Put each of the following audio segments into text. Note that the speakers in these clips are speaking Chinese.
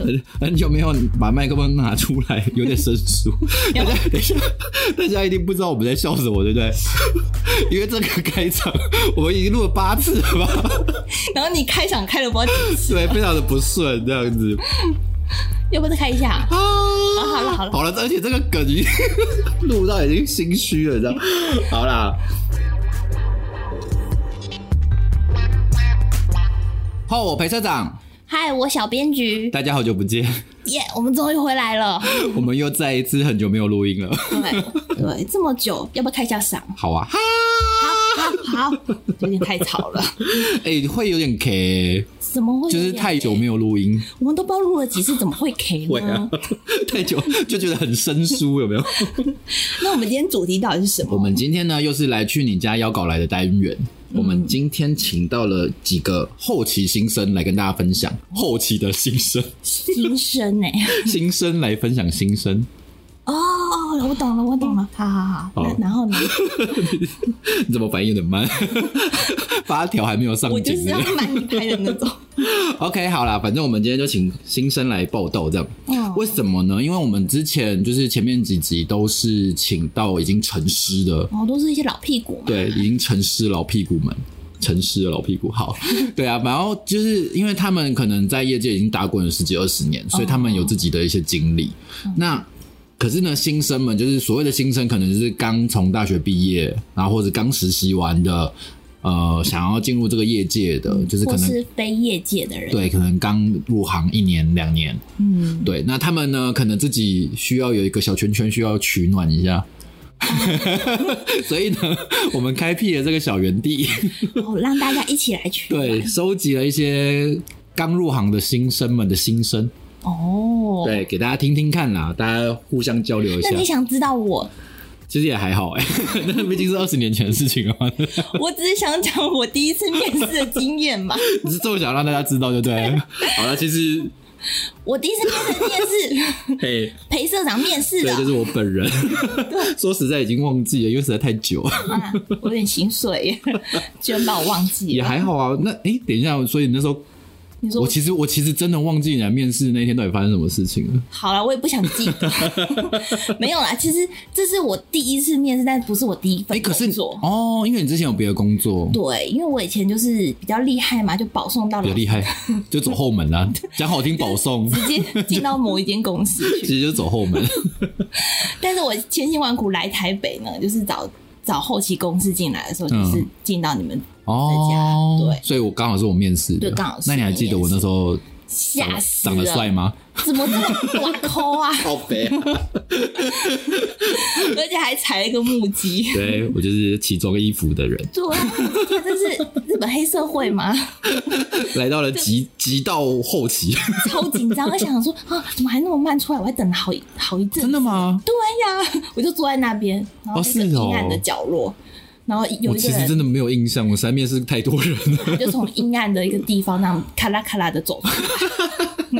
很很久没有把麦克风拿出来，有点生疏。大家 等一下，大家一定不知道我们在笑什么，对不对？因为这个开场我们已经录了八次了吧？然后你开场开了不知道几次，对，非常的不顺，这样子。要不再开一下？啊，好了好了好了，而且这个梗已经录到已经心虚了，你知道？好啦。好，我陪社长，嗨，我小编局，大家好久不见，耶、我们终于回来了。我们又再一次很久没有录音了。对对，这么久，要不要开一下嗓？好啊，好，好好，有点太吵了。哎、会有点 K，怎么会？就是太久没有录音，我们都不知道录了几次，怎么会 K 会啊呢？，太久就觉得很生疏，有没有？那我们今天主题到底是什么？我们今天呢，又是来去你家邀稿来的单元。我们今天请到了几个后期新生来跟大家分享后期的新生，新生哎、新生来分享新生。哦，我懂了，我懂了。好好好，好那然后呢？你怎么反应有点慢？发条还没有上我就是要。慢开的那种。OK，好啦，反正我们今天就请新生来报道，这样。嗯为什么呢？因为我们之前就是前面几集都是请到已经成师的，哦，都是一些老屁股嘛。对，已经成师老屁股们。成师的老屁股，好，对啊，然后就是因为他们可能在业界已经打滚了十几二十年，所以他们有自己的一些经历。那可是呢，新生们就是所谓的新生，可能就是刚从大学毕业，然后或者刚实习完的，呃，想要进入这个业界的，就是可能是非业界的人。，对，可能刚入行一年两年，嗯，对，那他们呢，可能自己需要有一个小圈圈，需要取暖一下。所以呢，我们开辟了这个小园地，哦，让大家一起来取暖。对，收集了一些刚入行的新生们的心声，哦，。对，给大家听听看啦，大家互相交流一下那。你想知道我？其实也还好哎、那毕竟是二十年前的事情啊。我只是想讲我第一次面试的经验嘛。你是这么想让大家知道，对不对？好了，其实，我第一次面试面试，嘿，裴社长面试对，的就，是我本人。说实在已经忘记了，因为实在太久了。啊，我有点心碎，居然把我忘记了也了。还好啊。那哎，等一下，所以你那时候，你说我其实我其实真的忘记你来面试那天到底发生什么事情了。好了，我也不想记得，没有啦。其实这是我第一次面试，但不是我第一份诶，可是工作。哦，因为你之前有别的工作，对，因为我以前就是比较厉害嘛，就保送到了比较厉害，就走后门啦、讲好听，保送，直接进到某一间公司去。其实就走后门。但是我千辛万苦来台北呢，就是找找后期公司进来的时候，嗯就是进到你们哦，对所以我刚好是我面试的，对刚好是那你还记得我那时候吓死长得了，帅吗？怎么这么短抠啊？好肥、而且还踩了一个木屐。对我就是奇装衣服的人，对啊，这这是日本黑社会吗？来到了极极到后期，超紧张，我想说啊，怎么还那么慢出来？我还等了好一好一阵真。的吗？对呀，我就坐在那边，然后哦一个是哦阴暗的角落，然后有我一个人其实真的没有印象，我实在面试太多人了。就从阴暗的一个地方那样咔啦咔啦的走出来。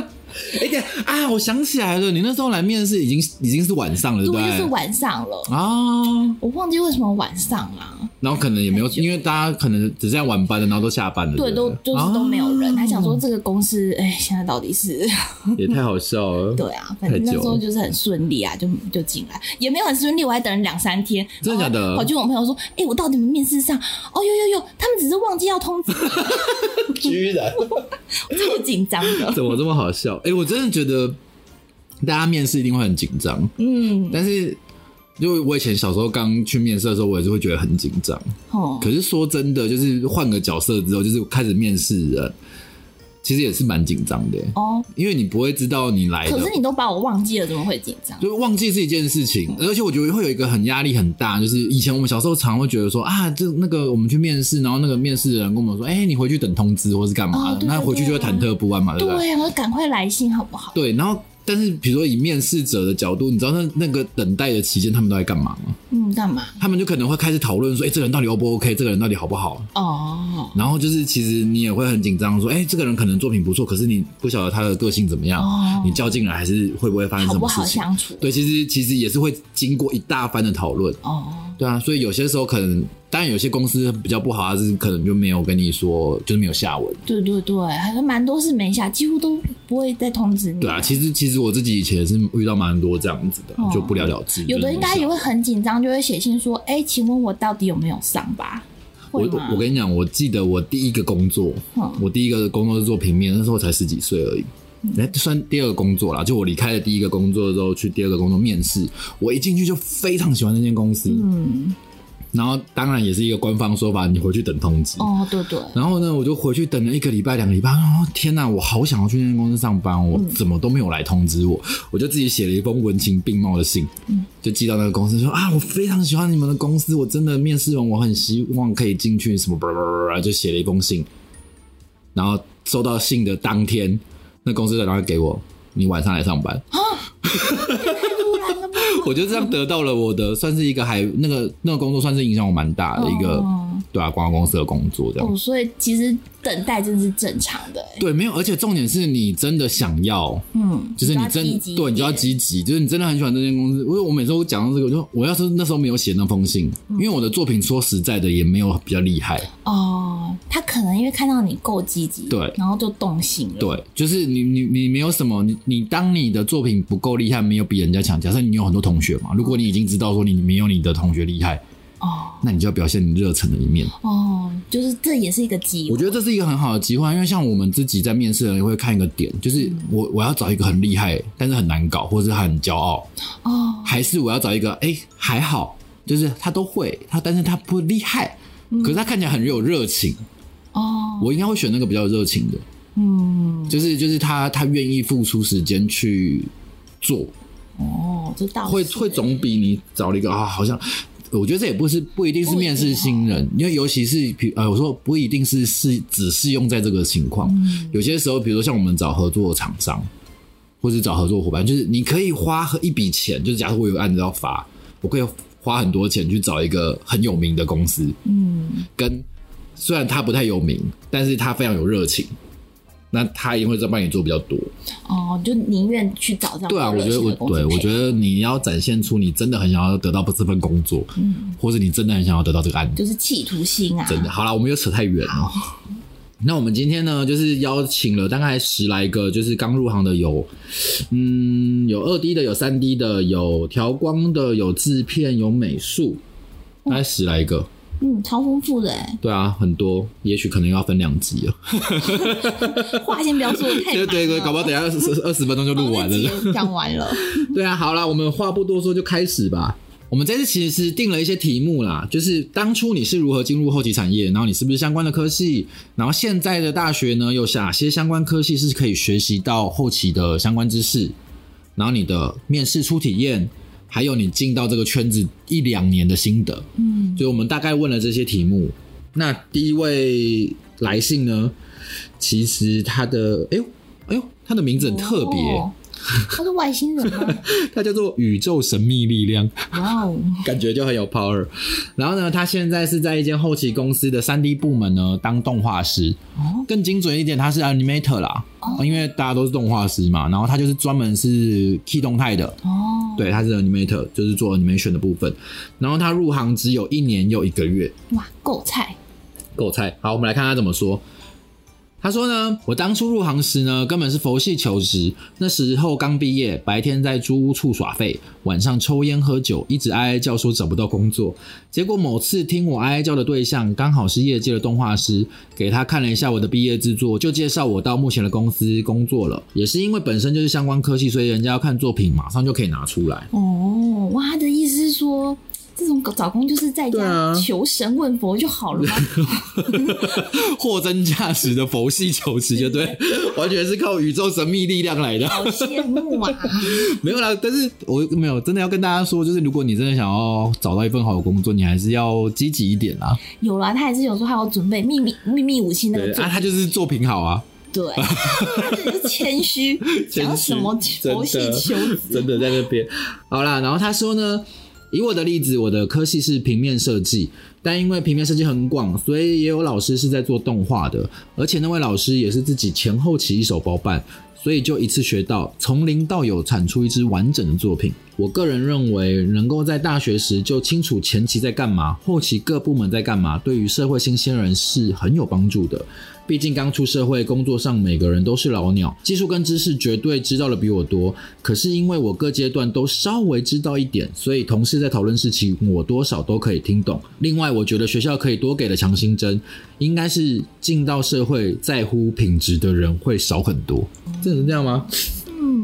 哎、对啊，我想起来了，你那时候来面试已经已经是晚上了，对不对，是晚上了，啊，我忘记为什么晚上啊。然后可能也没有，因为大家可能只剩下晚班的，然后都下班了，对，对都，就是都没有人。啊他想说这个公司，哎，现在到底是 也太好笑了。对啊，反正那时候就是很顺利啊，就就进来，也没有很顺利，我还等了两三天。真的假的跑去我朋友说，哎，我到你们面试上？哦，呦呦呦，他们只是忘记要通知，居然我超紧张的。怎么这么好笑？哎、我真的觉得大家面试一定会很紧张，嗯，但是因为我以前小时候刚去面试的时候，我也是会觉得很紧张。哦，可是说真的，就是换个角色之后，就是开始面试人，其实也是蛮紧张的，哦，因为你不会知道你来的可是你都把我忘记了，怎么会紧张？就忘记是一件事情，而且我觉得会有一个很压力很大，就是以前我们小时候常会觉得说啊，这那个我们去面试，然后那个面试的人跟我们说，哎、你回去等通知或是干嘛的，那回去就会忐忑不安嘛，对不对？对，我赶快来信好不好？对，然后但是比如说以面试者的角度，你知道那那个等待的期间他们都在干嘛吗？嗯，干嘛？他们就可能会开始讨论说，哎、这个人到底 O 不 OK？这个人到底好不好？哦，然后就是其实你也会很紧张，说，哎、这个人可能作品不错，可是你不晓得他的个性怎么样，哦你叫进来还是会不会发生什么事情？相处？对，其实其实也是会经过一大番的讨论。哦，对啊，所以有些时候可能当然有些公司比较不好，它是可能就没有跟你说，就是没有下文。对对对，还有蛮多是没下，几乎都不会再通知你。对啊，其实其实我自己以前也是遇到蛮多这样子的，哦就不了了之。有的应该也会很紧张，就会写信说：“哎，请问我到底有没有上吧？”我？我跟你讲，我记得我第一个工作，嗯我第一个工作是做平面，那时候才十几岁而已。嗯哎、算第二个工作啦，就我离开了第一个工作之后，去第二个工作面试，我一进去就非常喜欢那间公司，嗯，然后当然也是一个官方说法，你回去等通知。哦，对对，然后呢，我就回去等了一个礼拜、两个礼拜。哦，天哪，我好想要去那间公司上班，我怎么都没有来通知我。我就自己写了一封文情并茂的信，就寄到那个公司说啊，我非常喜欢你们的公司，我真的面试完，我很希望可以进去，什么巴拉巴拉巴拉，就写了一封信。然后收到信的当天，那公司打电话给我，你晚上来上班。我就这样得到了我的，算是一个还那个那个工作，算是影响我蛮大的一个，哦对啊，广告公司的工作这样。哦，所以其实等待真的是正常的。哎对，没有，而且重点是你真的想要，嗯，就是你真对，你就要点积极，就是你真的很喜欢这间公司。因为我每次都讲到这个，我就我要是那时候没有写那封信，因为我的作品说实在的也没有比较厉害，哦，他可能因为看到你够积极，对然后就动心了。对，就是你你你没有什么，你你当你的作品不够厉害，没有比人家强，假设你有很多同学嘛，如果你已经知道说你没有你的同学厉害，哦。那你就要表现你热忱的一面。哦，就是这也是一个机会。我觉得这是一个很好的机会，因为像我们自己在面试的人会看一个点，就是我我要找一个很厉害，但是很难搞，或者是他很骄傲，哦，还是我要找一个哎、还好，就是他都会，他但是他不厉害，可是他看起来很有热情，哦，我应该会选那个比较热情的，嗯，就是就是他他愿意付出时间去做，哦，这倒会会总比你找了一个啊好像。我觉得这也不是不一定是面试新人，因为尤其是比呃，我说不一定是是只适用在这个情况。有些时候，比如说像我们找合作厂商，或者找合作伙伴，就是你可以花一笔钱，就是假如我有个案子要发，我可以花很多钱去找一个很有名的公司，嗯，跟虽然他不太有名，但是他非常有热情，那他一定会在帮你做比较多。哦，就宁愿去找这样对啊，我觉得我对我觉得得你要展现出你真的很想要得到这份工作，嗯或者你真的很想要得到这个案子，就是企图心啊，真的。好啦，我们又扯太远了。那我们今天呢，就是邀请了大概十来个，就是刚入行的有，嗯，有二 D 的，有三 D 的，有调光的，有制片，有美术，大概十来个。嗯，超丰富的哎，对啊，很多，也许可能要分两集了。话先不要说的太满对对对，搞不好等下二十二十分钟就录 完了。讲完了，对啊，好啦，我们话不多说，就开始吧。我们这次其实是定了一些题目啦，就是当初你是如何进入后期产业，然后你是不是相关的科系，然后现在的大学呢有哪些相关科系是可以学习到后期的相关知识，然后你的面试初体验，还有你进到这个圈子一两年的心得，嗯，所以我们大概问了这些题目。那第一位来信呢，其实他的哎呦哎呦，他的名字很特别。哦 他是外星人吗？他叫做宇宙神秘力量，哇哦，感觉就很有 power。然后呢，他现在是在一间后期公司的三 D 部门呢当动画师。哦更精准一点，他是 animator 啦，因为大家都是动画师嘛。然后他就是专门是 key 动态的，哦，对，他是 animator，就是做 animation 的部分。然后他入行只有一年又一个月，哇，够菜，够菜。好，我们来看他怎么说。他说呢，我当初入行时呢，根本是佛系求职。那时候刚毕业，白天在租屋处耍废，晚上抽烟喝酒，一直哀哀叫说找不到工作。结果某次听我哀哀叫的对象刚好是业界的动画师，给他看了一下我的毕业制作，就介绍我到目前的公司工作了。也是因为本身就是相关科系，所以人家要看作品，马上就可以拿出来。哦，哇，他的意思是说。这种找工就是在家求神问佛就好了吗？货真价实的佛系求职，就对，完全是靠宇宙神秘力量来的。好羡慕啊！没有啦，但是我没有真的要跟大家说，就是如果你真的想要找到一份好的工作，你还是要积极一点啦。有啦，他还是有说还要准备秘密秘密武器那个啊，他就是作品好啊，对，他就是谦虚，讲什么佛系求子，真的在那边。好啦，然后他说呢，以我的例子，我的科系是平面设计，但因为平面设计很广，所以也有老师是在做动画的，而且那位老师也是自己前后期一手包办，所以就一次学到，从零到有产出一支完整的作品。我个人认为，能够在大学时就清楚前期在干嘛，后期各部门在干嘛，对于社会新鲜人是很有帮助的。毕竟刚出社会，工作上每个人都是老鸟，技术跟知识绝对知道的比我多。可是因为我各阶段都稍微知道一点，所以同事在讨论事情，我多少都可以听懂。另外，我觉得学校可以多给的强心针，应该是进到社会在乎品质的人会少很多。真的是这样吗？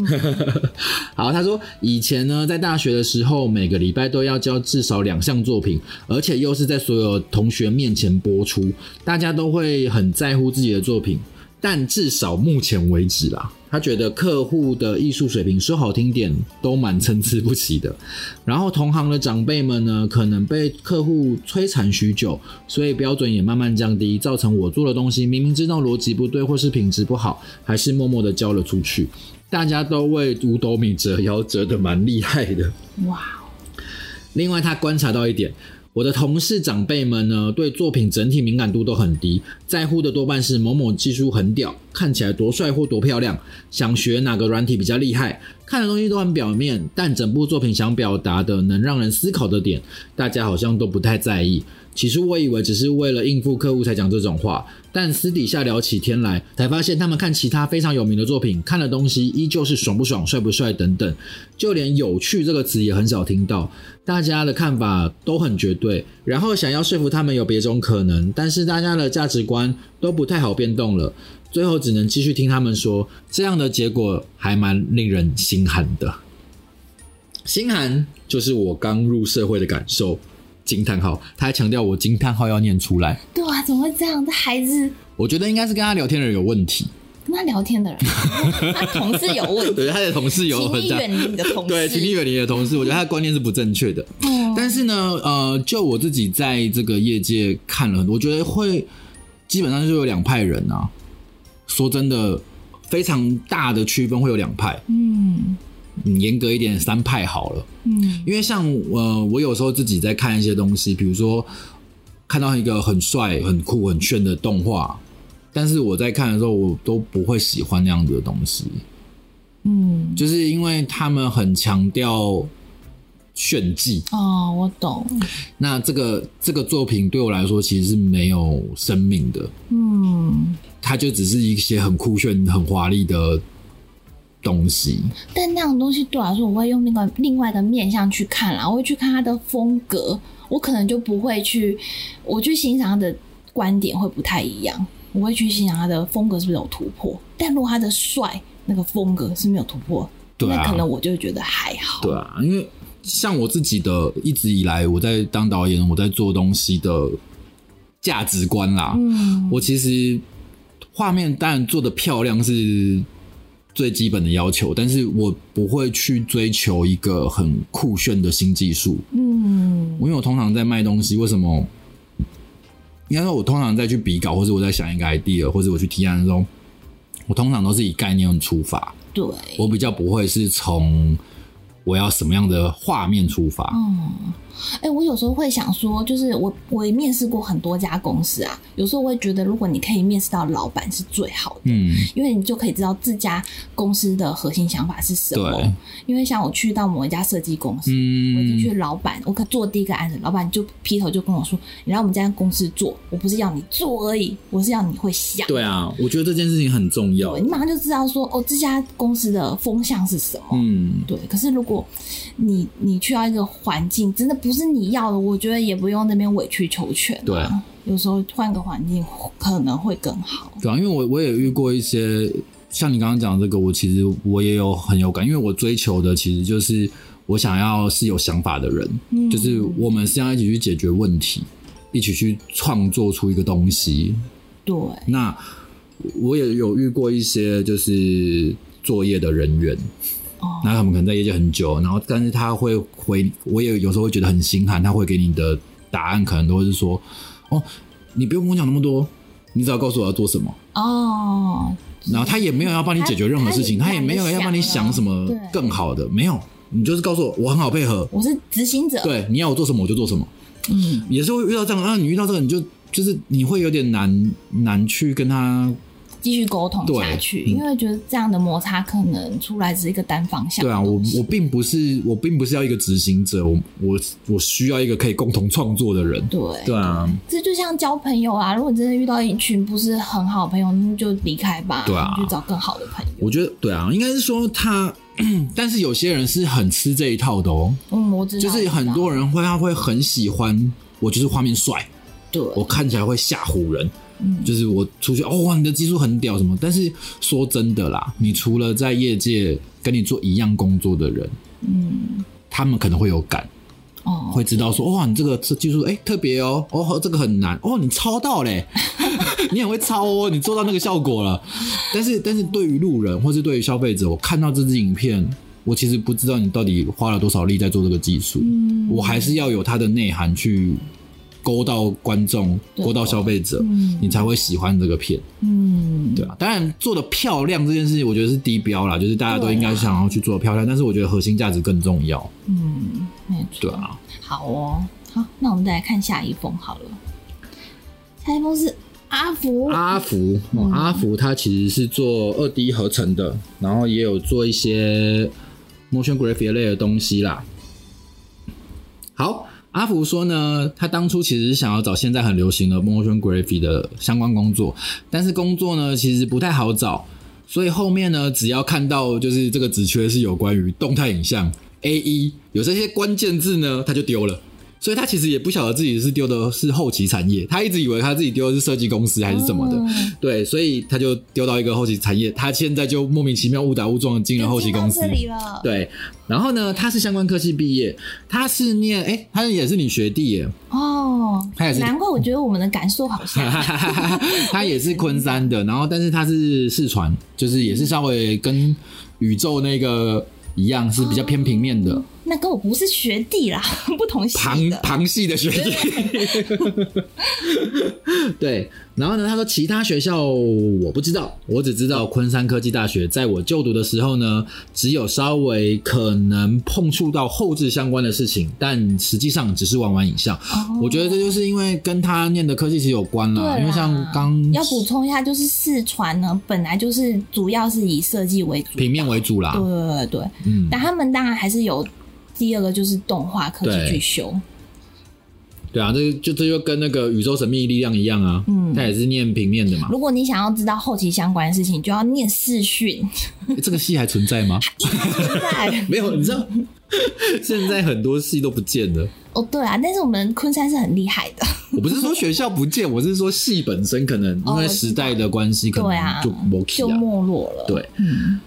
好，他说以前呢，在大学的时候，每个礼拜都要交至少两项作品，而且又是在所有同学面前播出，大家都会很在乎自己的作品。但至少目前为止啦，他觉得客户的艺术水平说好听点都蛮参差不齐的。然后同行的长辈们呢，可能被客户摧残许久，所以标准也慢慢降低，造成我做的东西明明知道逻辑不对或是品质不好，还是默默的交了出去。大家都为五斗米折腰，折得蛮厉害的。哇！另外，他观察到一点，我的同事长辈们呢，对作品整体敏感度都很低，在乎的多半是某某技术很屌，看起来多帅或多漂亮，想学哪个软体比较厉害，看的东西都很表面，但整部作品想表达的能让人思考的点，大家好像都不太在意。起初我以为只是为了应付客户才讲这种话，但私底下聊起天来，才发现他们看其他非常有名的作品，看的东西依旧是爽不爽、帅不帅等等，就连“有趣”这个词也很少听到。大家的看法都很绝对，然后想要说服他们有别种可能，但是大家的价值观都不太好变动了，最后只能继续听他们说，这样的结果还蛮令人心寒的。心寒就是我刚入社会的感受。惊叹号，他还强调我惊叹号要念出来。对啊，怎么会这样？这孩子，我觉得应该是跟他聊天的人有问题。跟他聊天的人，他同事有问题。对，他的同事有很大。请你远离你的同事。对，请你远离你的同事。我觉得他的观念是不正确的。嗯。但是呢，呃，就我自己在这个业界看了很多，我觉得会基本上就有两派人啊。说真的，非常大的区分会有两派。嗯。严格一点，三派好了。嗯，因为像呃，我有时候自己在看一些东西，比如说看到一个很帅、很酷、很炫的动画，但是我在看的时候，我都不会喜欢那样子的东西。嗯，就是因为他们很强调炫技。哦，我懂。那这个这个作品对我来说其实是没有生命的。嗯，它就只是一些很酷炫、很华丽的。东西，但那样东西对我来说，我会用另外另外一个面向去看啦。我会去看他的风格，我可能就不会去，我去欣赏他的观点会不太一样。我会去欣赏他的风格是不是有突破。但如果他的帅那个风格是没有突破，那可能我就觉得还好。对啊，因为像我自己的一直以来我在当导演，我在做东西的价值观啦，嗯，我其实画面当然做的漂亮是。最基本的要求，但是我不会去追求一个很酷炫的新技术。嗯，因为我通常在卖东西，为什么？应该说，我通常在去比稿，或者我在想一个 idea，或者我去提案的时候，我通常都是以概念出发。对，我比较不会是从我要什么样的画面出发。嗯。哎，我有时候会想说，就是我我也面试过很多家公司啊，有时候我会觉得，如果你可以面试到老板是最好的，嗯，因为你就可以知道这家公司的核心想法是什么。因为像我去到某一家设计公司，我进去老板，我可做第一个案子，老板就劈头就跟我说：“你来我们家公司做，我不是要你做而已，我是要你会想。”对啊，我觉得这件事情很重要，你马上就知道说，哦，这家公司的风向是什么。嗯，对。可是如果你你去到一个环境，真的不。不是你要的，我觉得也不用那边委曲求全。对，有时候换个环境可能会更好。对啊，因为我我也遇过一些像你刚刚讲这个，我其实我也有很有感，因为我追求的其实就是我想要是有想法的人，就是我们是要一起去解决问题，一起去创作出一个东西。对，那我也有遇过一些就是作业的人员。那他们可能在业界很久，然后但是他会回，我也有时候会觉得很心寒。他会给你的答案可能都是说：“哦，你不用跟我讲那么多，你只要告诉我要做什么。”哦，然后他也没有要帮你解决任何事情，他也没有要帮你想什么更好的，没有，你就是告诉我我很好配合，我是执行者，对，你要我做什么我就做什么。嗯，也是会遇到这样啊，你遇到这个你就就是你会有点难难去跟他。继续沟通下去，因为觉得这样的摩擦可能出来只是一个单方向对啊，我。我并不是我并不是要一个执行者，我我我需要一个可以共同创作的人。对对啊，这就像交朋友啊，如果你真的遇到一群不是很好的朋友，那就离开吧，对啊你去找更好的朋友。我觉得对啊，应该是说他，但是有些人是很吃这一套的哦，嗯，我知道，就是很多人会他会很喜欢我，就是画面帅，对，我看起来会吓唬人。就是我出去哦，哇，你的技术很屌什么？但是说真的啦，你除了在业界跟你做一样工作的人，嗯，他们可能会有感，哦，会知道说，哇，你这个这技术哎、特别哦，哦这个很难哦，你抄到嘞，你很会抄哦，你做到那个效果了。但是但是对于路人或是对于消费者，我看到这支影片，我其实不知道你到底花了多少力在做这个技术，嗯我还是要有它的内涵去勾到观众，勾到消费者，嗯你才会喜欢这个片。嗯，对啊，当然做的漂亮这件事情，我觉得是低标啦，就是大家都应该想要去做得漂亮，但是我觉得核心价值更重要。嗯，没错。对啊，好哦，好，那我们再来看下一封好了。下一封是阿福，阿福，哦阿福他其实是做二 D 合成的，然后也有做一些 motion graphic 类的东西啦。好，阿福说呢，他当初其实想要找现在很流行的 motion graphic 的相关工作，但是工作呢其实不太好找，所以后面呢，只要看到就是这个职缺是有关于动态影像 A E 有这些关键字呢，他就丢了。所以他其实也不晓得自己是丢的是后期产业，他一直以为他自己丢的是设计公司还是什么的，哦对，所以他就丢到一个后期产业，他现在就莫名其妙误打误撞地进了后期公司。里了。对，然后呢，他是相关科系毕业，他是念，哎，他也是你学弟耶，哦，他也是难怪我觉得我们的感受好像。他也是昆山的，然后但是他是四川，就是也是稍微跟宇宙那个一样，是比较偏平面的。那跟我不是学弟啦，不同系旁的。旁系的学弟，对。然后呢，他说其他学校我不知道，我只知道昆山科技大学，在我就读的时候呢，只有稍微可能碰触到后置相关的事情，但实际上只是玩玩影像。哦。我觉得这就是因为跟他念的科技其实有关啦，因为像刚要补充一下，就是四川呢，本来就是主要是以设计为主，平面为主啦，对对对对，嗯，但他们当然还是有第二个就是动画科技对去修，对啊，这就这就跟那个宇宙神秘力量一样啊，嗯他也是念平面的嘛。如果你想要知道后期相关的事情，就要念视讯。诶这个戏还存在吗？现在 没有，你知道 现在很多戏都不见了。哦，对啊，但是我们昆山是很厉害的，我不是说学校不见，我是说戏本身可能因为时代的关系，可能就没起就啊。没落了。对，嗯，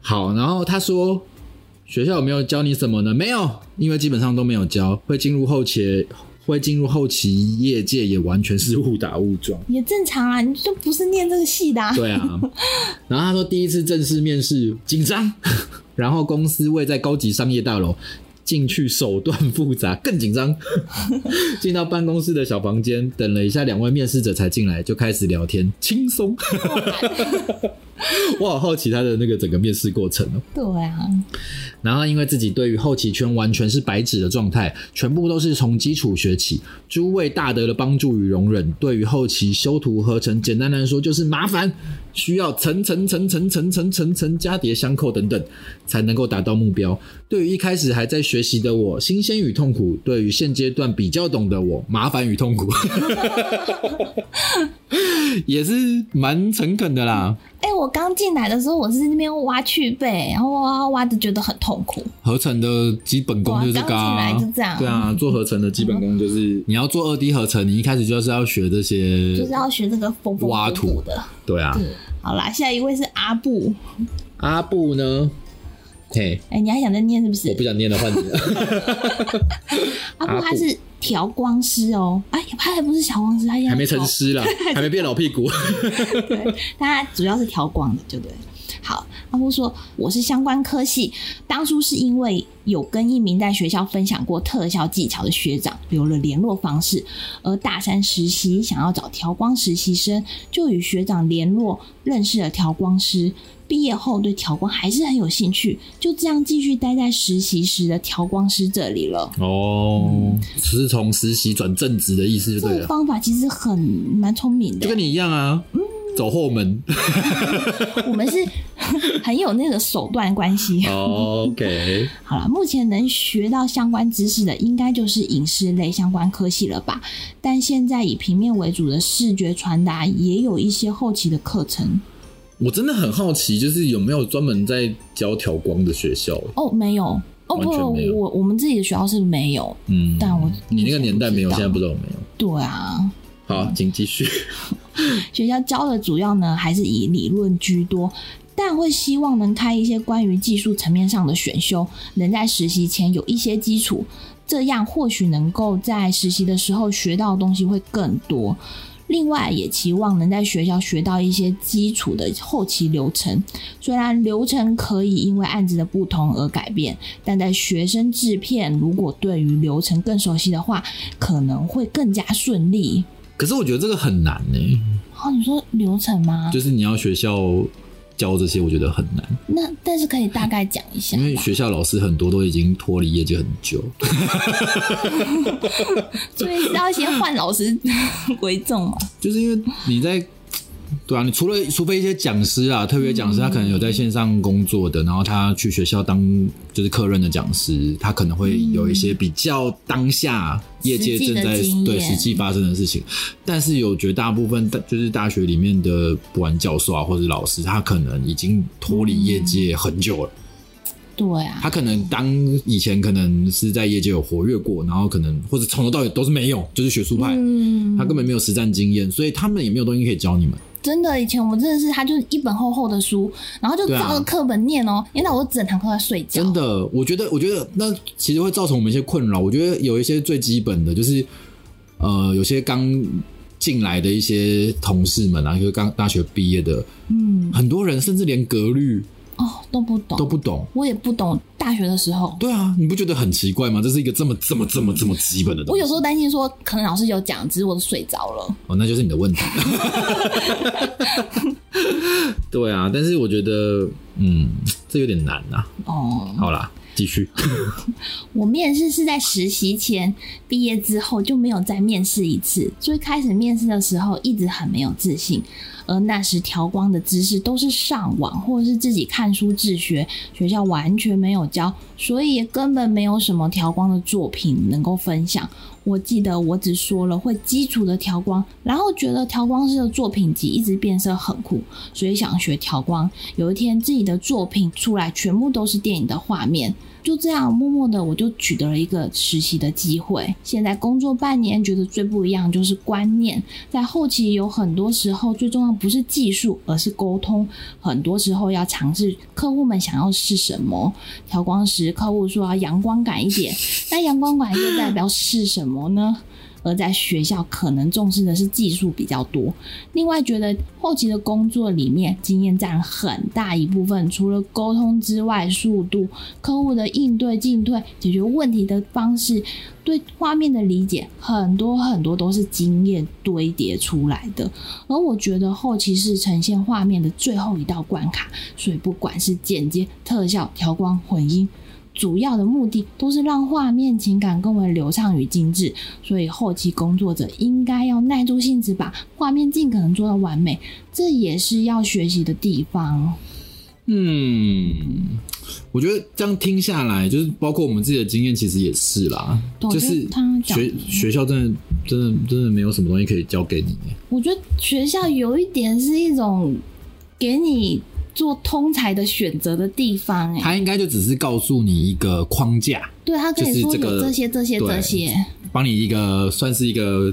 好，然后他说学校有没有教你什么呢？没有，因为基本上都没有教。会进入后期，会进入后期业界也完全是误打误撞。也正常啊，你就不是念这个系的、啊。对啊，然后他说第一次正式面试紧张，然后公司位在高级商业大楼，进去手段复杂，更紧张。进到办公室的小房间，等了一下，两位面试者才进来，就开始聊天，轻松。我好好奇他的那个整个面试过程哦。对啊，然后因为自己对于后期圈完全是白纸的状态，全部都是从基础学起，诸位大德的帮助与容忍，对于后期修图合成，简单来说就是麻烦，需要层层层层层层层层加叠相扣等等，才能够达到目标。对于一开始还在学习的我，新鲜与痛苦；对于现阶段比较懂的我，麻烦与痛苦，也是蛮诚恳的啦。哎、我刚进来的时候，我是那边挖去背，然后挖挖的觉得很痛苦。合成的基本功就是这个、啊，刚进来就这样对啊，做合成的基本功就是你要做二 D 合成，你一开始就是要学这些，就是要学这个挖土的。对啊。好啦，下一位是阿布。阿布呢？嘿，哎、你还想再念是不是我不？想念了，换你了。阿阿布布他是调光师哦，哎，他还不是小光师，他现在还没成师啦，还没变老屁股。对，他主要是调光的，对不对？好，阿布说我是相关科系，当初是因为有跟一名在学校分享过特效技巧的学长留了联络方式，而大三实习想要找调光实习生，就与学长联络，认识了调光师。毕业后对调光还是很有兴趣，就这样继续待在实习时的调光师这里了。哦，是从实习转正职的意思就这个对了，方法其实很蛮聪明的就，跟你一样啊。嗯走后门。我们是 很有那个手段关系。OK，好了，目前能学到相关知识的，应该就是影视类相关科系了吧？但现在以平面为主的视觉传达，也有一些后期的课程。我真的很好奇，就是有没有专门在教调光的学校？哦，没有。哦不，我我们自己的学校是没有，嗯，但我你那个年代没有，现在不知道有没有。对啊，好，请继续。学校教的主要呢还是以理论居多，但会希望能开一些关于技术层面上的选修，能在实习前有一些基础，这样或许能够在实习的时候学到的东西会更多。另外，也期望能在学校学到一些基础的后期流程。虽然流程可以因为案子的不同而改变，但在学生制片如果对于流程更熟悉的话，可能会更加顺利。可是我觉得这个很难呢、哦，你说流程吗？就是你要学校教这些，我觉得很难，那但是可以大概讲一下因为，学校老师很多都已经脱离业界很久。所以要先换老师为重嘛。就是因为你在，对啊，你除了除非一些讲师啊，特别讲师，他可能有在线上工作的，然后他去学校当就是客任的讲师，他可能会有一些比较当下业界正在对实际发生的事情，但是有绝大部分就是大学里面的不管教授啊或者老师，他可能已经脱离业界很久了。对啊，他可能当以前可能是在业界有活跃过，然后可能或者从头到尾都是没有，就是学术派，嗯，他根本没有实战经验，所以他们也没有东西可以教你们。真的，以前我们真的是他就是一本厚厚的书，然后就照着课本念哦，念到我整堂课在睡觉。真的，我觉得，我觉得那其实会造成我们一些困扰。我觉得有一些最基本的，就是呃，有些刚进来的一些同事们啊，就是刚大学毕业的，嗯，很多人甚至连格律哦，都不懂，都不懂。我也不懂。大学的时候，对啊，你不觉得很奇怪吗？这是一个这么这么这么这么基本的东西。我有时候担心说，可能老师有讲，只是我都睡着了。哦，那就是你的问题。对啊，但是我觉得，嗯，这有点难呐、哦，好啦，继续。我面试是在实习前，毕业之后就没有再面试一次。最开始面试的时候，一直很没有自信，而那时调光的知识都是上网或者是自己看书自学，学校完全没有教，所以也根本没有什么调光的作品能够分享。我记得我只说了会基础的调光，然后觉得调光师的作品集一直变色很酷，所以想学调光。有一天自己的作品出来，全部都是电影的画面，就这样默默的我就取得了一个实习的机会。现在工作半年，觉得最不一样就是观念，在后期有很多时候最重要不是技术，而是沟通。很多时候要尝试客户们想要是什么。调光时，客户说要阳光感一点，那阳光感又代表是什么呢？而在学校可能重视的是技术比较多。另外，觉得后期的工作里面，经验占很大一部分。除了沟通之外，速度、客户的应对进退、解决问题的方式、对画面的理解，很多很多都是经验堆叠出来的。而我觉得后期是呈现画面的最后一道关卡，所以不管是剪接、特效、调光、混音。主要的目的都是让画面情感更为流畅与精致，所以后期工作者应该要耐住性子，把画面尽可能做到完美，这也是要学习的地方。嗯，我觉得这样听下来，就是包括我们自己的经验，其实也是啦，就是他讲学学校真的真的真的没有什么东西可以教给你。我觉得学校有一点是一种给你做通才的选择的地方、哎，他应该就只是告诉你一个框架，对他跟你说有这些、这些、这些，帮你一个算是一个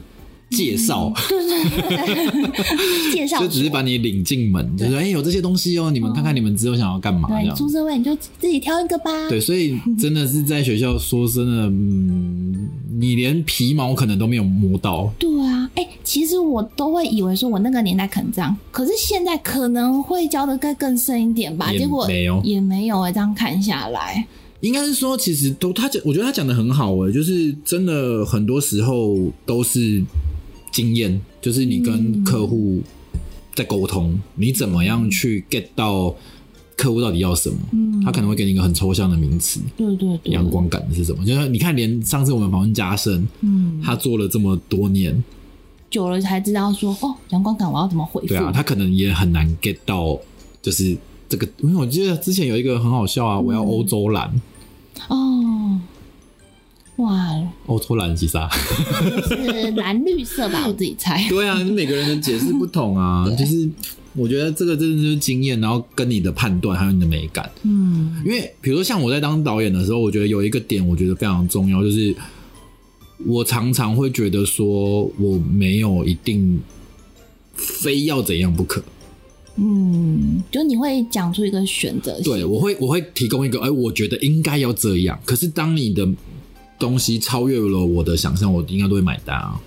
介绍，对对对，介绍就只是把你领进门，就是哎、有这些东西哦，你们看看你们之后想要干嘛这对，样。出社会你就自己挑一个吧。对，所以真的是在学校说真的，嗯，你连皮毛可能都没有摸到。对啊，哎、其实我都会以为说我那个年代可能这样，可是现在可能会教的更更深一点吧。结果没有也没有哎、这样看下来，应该是说，其实都他讲，我觉得他讲的很好诶，就是真的很多时候都是经验，就是你跟客户在沟通，你怎么样去 get 到客户到底要什么，嗯，他可能会给你一个很抽象的名词，对对对，阳光感是什么？就是你看，连上次我们访问嘉生，嗯，他做了这么多年，久了才知道说，哦，阳光感我要怎么回复？对啊，他可能也很难 get 到，就是这个，因为我记得之前有一个很好笑啊，我要欧洲蓝，哦，哇，欧洲蓝是啥？是蓝绿色吧？我自己猜。对啊，每个人的解释不同啊，就是我觉得这个真的就是经验，然后跟你的判断还有你的美感。嗯，因为比如说像我在当导演的时候，我觉得有一个点我觉得非常重要，就是我常常会觉得说我没有一定非要怎样不可。嗯，就你会讲出一个选择性，对，我会我会提供一个，哎，我觉得应该要这样。可是当你的东西超越了我的想象，我应该都会买单啊。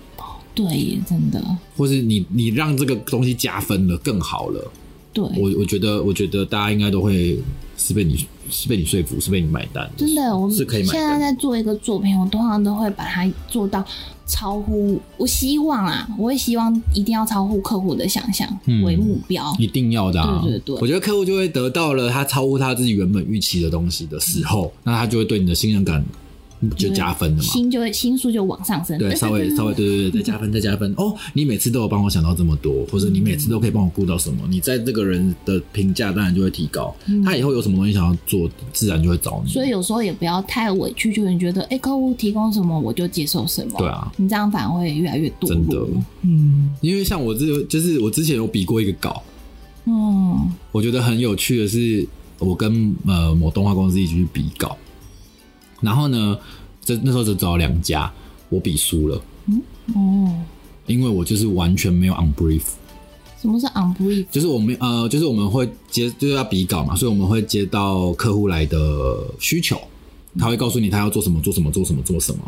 对耶，真的，或是你你让这个东西加分了，更好了。对，我我觉得我觉得大家应该都会是被你是被你说服，是被你买单。真的，我们是可以买现在。在做一个作品，我通常都会把它做到超乎我希望啊，我会希望一定要超乎客户的想象嗯为目标。一定要的啊！对对对我觉得客户就会得到了他超乎他自己原本预期的东西的时候，那他就会对你的信任感就加分了嘛。心就会心数就往上升，对，稍微稍微对对对，再加分再加分哦！你每次都有帮我想到这么多，或者你每次都可以帮我顾到什么，你在这个人的评价当然就会提高。他以后有什么东西想要做，自然就会找你。所以有时候也不要太委屈，就是你觉得哎、客户提供什么我就接受什么，对啊，你这样反而会越来越多真的落。嗯因为像我这就是我之前有比过一个稿，嗯我觉得很有趣的是，我跟呃某动画公司一起去比稿，然后呢，这那时候只找了两家，我比输了，嗯哦，因为我就是完全没有 on brief，什么是 on brief？就是我们呃，就是我们会接就是要比稿嘛，所以我们会接到客户来的需求，他会告诉你他要做什么，做什么，做什么，做什么。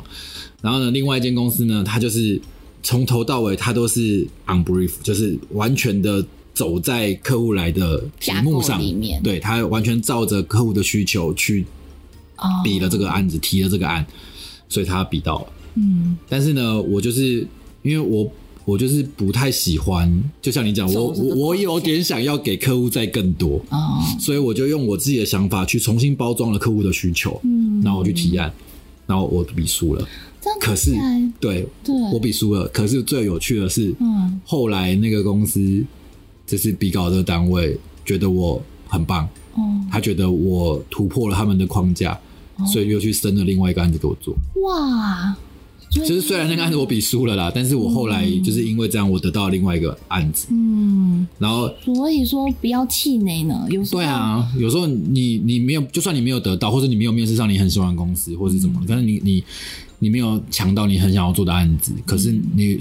然后呢，另外一间公司呢，他就是从头到尾他都是 on brief，就是完全的走在客户来的题目上。对他完全照着客户的需求去哦，比了这个案子，提了这个案，所以他比到了。嗯，但是呢，我就是因为我我就是不太喜欢，就像你讲，我我我有点想要给客户再更多，哦，所以我就用我自己的想法去重新包装了客户的需求，嗯，然后我去提案，然后我比输了。可是对对，我比输了，可是最有趣的是，嗯。后来那个公司就是比稿的单位觉得我很棒，哦他觉得我突破了他们的框架，所以又去生了另外一个案子给我做。哇，就是虽然那个案子我比输了啦，但是我后来就是因为这样，我得到了另外一个案子。嗯，然后，所以说不要气馁呢，有时候。对啊，有时候你你没有，就算你没有得到，或者你没有面试上你很喜欢的公司，或是怎么，但是你你你没有抢到你很想要做的案子，可是你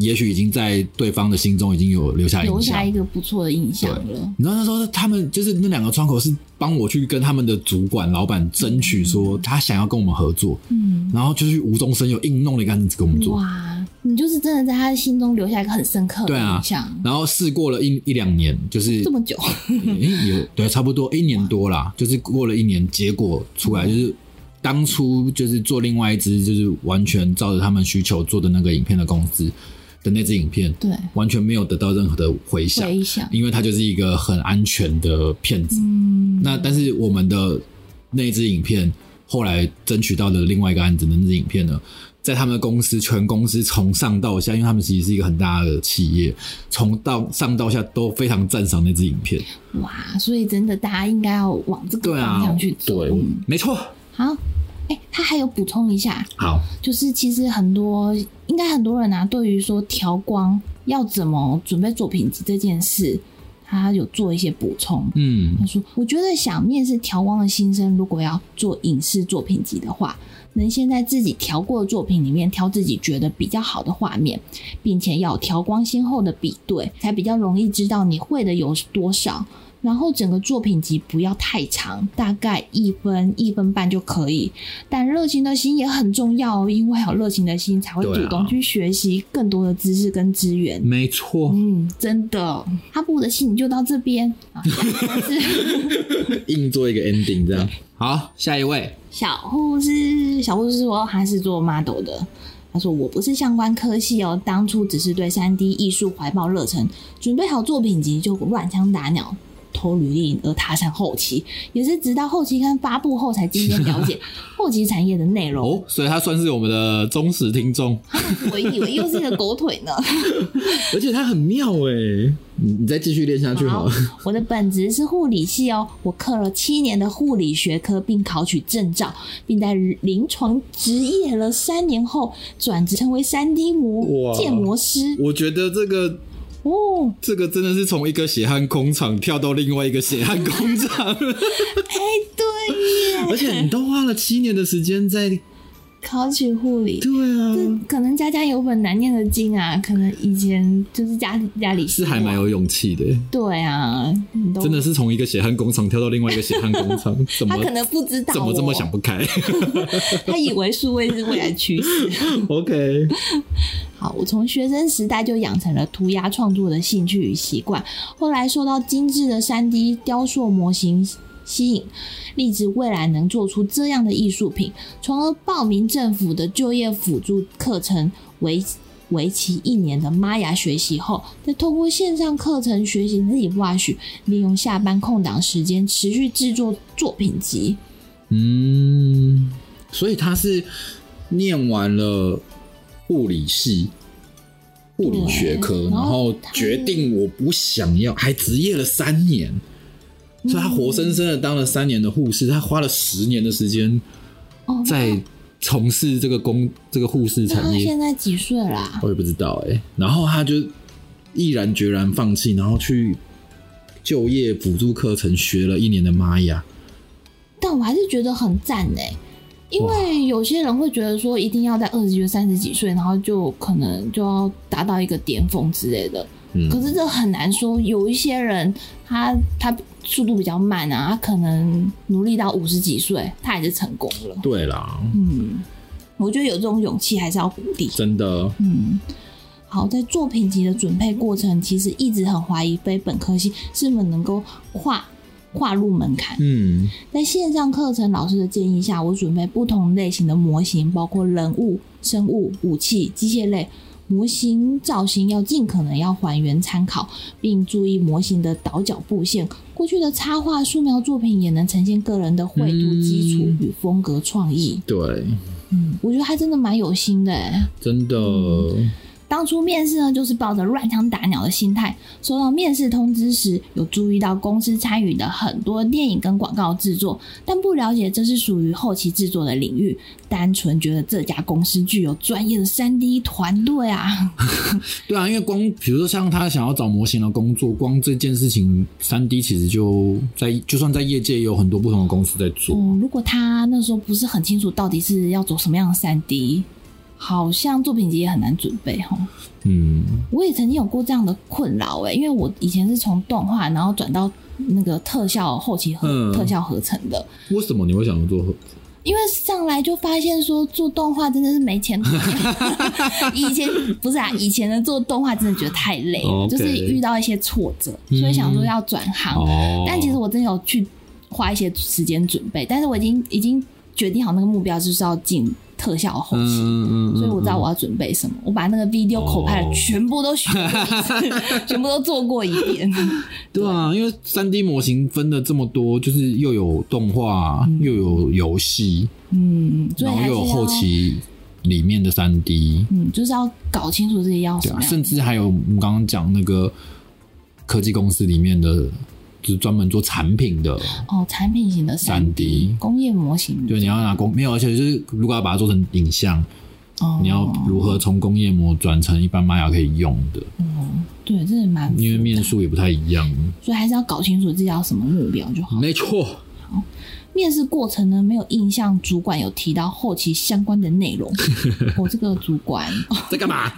也许已经在对方的心中已经有留下留下一。个不错的印象了。你知道那时候他们就是那两个窗口是帮我去跟他们的主管、老板争取说他想要跟我们合作，嗯，然后就是无中生有硬弄了一个案子给我们做。哇，你就是真的在他的心中留下一个很深刻的印象，然后试过了一一两年，就是这么久，诶 有对，差不多一年多啦，就是过了一年，结果出来就是当初就是做另外一支，就是完全照着他们需求做的那个影片的公司的那支影片，对，完全没有得到任何的回响，回响，因为它就是一个很安全的骗子。嗯，那但是我们的那支影片后来争取到的另外一个案子的那支影片呢，在他们的公司全公司从上到下，因为他们其实是一个很大的企业，从到上到下都非常赞赏那支影片。哇，所以真的大家应该要往这个方向去，走。对，没错。好，哎、他还有补充一下，好，就是其实很多应该很多人啊，对于说调光要怎么准备作品集这件事，他有做一些补充。嗯他说：“我觉得想面试调光的新生，如果要做影视作品集的话，能先在自己调过的作品里面挑自己觉得比较好的画面，并且要有调光先后的比对，才比较容易知道你会的有多少。然后整个作品集不要太长，大概一分一分半就可以。但热情的心也很重要哦，因为有热情的心才会主动去学习更多的知识跟资源。没错，嗯，真的，阿布的信就到这边。硬做一个 ending 这样。好，下一位，小护士，小护士说他是做 model 的。他说我不是相关科系哦，当初只是对三 D 艺术怀抱热忱，准备好作品集就乱枪打鸟，投履历而踏上后期，也是直到后期刊发布后才渐渐了解 后期产业的内容。哦，所以他算是我们的忠实听众。我以为又是一个狗腿呢，而且他很妙哎，你你再继续练下去好了。我的本职是护理系哦，我课了七年的护理学科，并考取证照，并在临床执业了三年后，转职成为三 D 模建模师。我觉得这个哦，这个真的是从一个血汗工厂跳到另外一个血汗工厂。哎，对耶！而且你都花了七年的时间在考取护理，对啊，可能家家有本难念的经啊。可能以前就是家里家里是还蛮有勇气的。对啊，真的是从一个血汗工厂跳到另外一个血汗工厂，怎么他可能不知道，怎么这么想不开？他以为数位是未来趋势。OK，好，我从学生时代就养成了涂鸦创作的兴趣与习惯，后来受到精致的三 D 雕塑模型吸引。立志未来能做出这样的艺术品，从而报名政府的就业辅助课程，为为期一年的玛雅学习后，再通过线上课程学习 ZWash，利用下班空档时间持续制作作品集。嗯，所以他是念完了物理系、物理学科，然后决定我不想要，还职业了三年。所以，他活生生的当了三年的护士，他花了十年的时间在从事这个工这个护士产业。现在几岁啦？我也不知道哎。然后他就毅然决然放弃，然后去就业辅助课程学了一年的玛雅。但我还是觉得很赞哎，因为有些人会觉得说，一定要在二十几岁、三十几岁，然后就可能就要达到一个巅峰之类的。可是这很难说，有一些人他他速度比较慢啊，他可能努力到五十几岁，他还是成功了。对啦，嗯，我觉得有这种勇气还是要鼓励。真的，嗯，好，在作品集的准备过程，其实一直很怀疑非本科系是否能够跨跨入门槛。嗯，在线上课程老师的建议下，我准备不同类型的模型，包括人物、生物、武器、机械类。模型造型要尽可能要还原参考，并注意模型的倒角布线。过去的插画素描作品也能呈现个人的绘图基础与风格创意。对，嗯，我觉得他真的蛮有心的，真的。当初面试呢，就是抱着乱枪打鸟的心态。收到面试通知时，有注意到公司参与的很多电影跟广告制作，但不了解这是属于后期制作的领域。单纯觉得这家公司具有专业的三 D 团队啊。对啊，因为光比如说像他想要找模型的工作，光这件事情三 D 其实就在就算在业界也有很多不同的公司在做。如果他那时候不是很清楚到底是要走什么样的三 D。好像作品集也很难准备哈。嗯，我也曾经有过这样的困扰哎，因为我以前是从动画然后转到那个特效后期和特效合成的。为什么你会想要做？因为上来就发现说做动画真的是没前途。以前不是啊，以前的做动画真的觉得太累，就是遇到一些挫折，所以想说要转行。但其实我真有去花一些时间准备，但是我已经已经决定好那个目标就是要进。特效后期，所以我知道我要准备什么。我把那个 video 口拍全部都学，全部都做过一遍。对啊，因为三 D 模型分的这么多，就是又有动画，又有游戏，嗯，然后又有后期里面的三 D，嗯，就是要搞清楚这些要什么。甚至还有我们刚刚讲那个科技公司里面的。就是专门做产品的哦，产品型的三 D 工业模型。对，你要拿工没有，而且就是如果要把它做成影像，哦，你要如何从工业模转成一般玛雅可以用的？嗯，对，这是蛮因为面数也不太一样，所以还是要搞清楚自己要什么目标就好。没错。好。面试过程呢，没有印象主管有提到后期相关的内容。我这个主管在干嘛？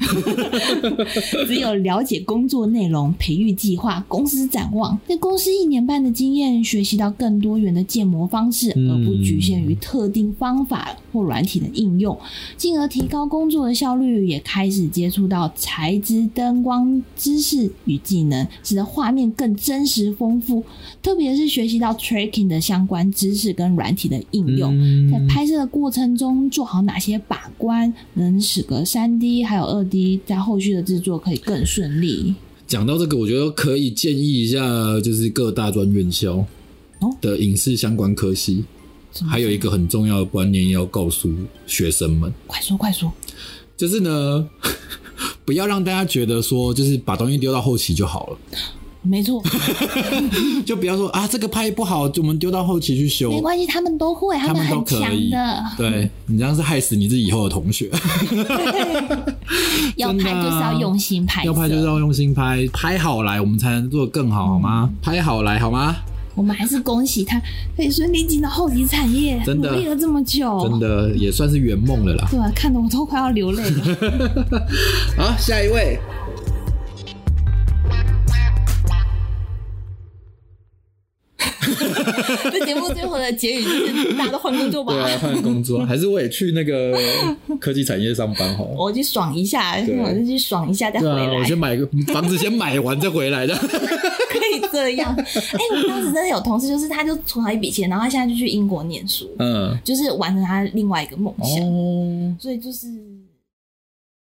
只有了解工作内容、培育计划、公司展望，在公司一年半的经验，学习到更多元的建模方式，而不局限于特定方法或软体的应用，进而提高工作的效率。也开始接触到材质、灯光知识与技能，使得画面更真实丰富。特别是学习到 tracking 的相关知识。是跟软体的应用，在拍摄的过程中做好哪些把关，能使得三 D 还有二 D 在后续的制作可以更顺利。讲到这个，我觉得可以建议一下，就是各大专院校哦的影视相关科系，还有一个很重要的观念要告诉学生们，快说快说，就是呢，不要让大家觉得说，就是把东西丢到后期就好了，没错，就不要说啊，这个拍不好，就我们丢到后期去修没。关系，他们都会，他们都可以强的，，对你这样是害死你自己以后的同学。要拍就是要用心拍，要拍就是要用心拍，拍好来我们才能做得更好，好吗？拍好来好吗？我们还是恭喜他可以顺利进到后级产业，真的努力了这么久，真的也算是圆梦了啦。对啊，看得我都快要流泪了。好，下一位。的结语就是 大家都换工作吧，对啊，换工作 还是我也去那个科技产业上班好了。我去爽一下，我就去爽一下再回来我，先买个房子，先买完再回来的。可以这样。哎、我当时真的有同事，就是他就存了一笔钱，然后他现在就去英国念书，嗯，就是完成他另外一个梦想。哦，所以就是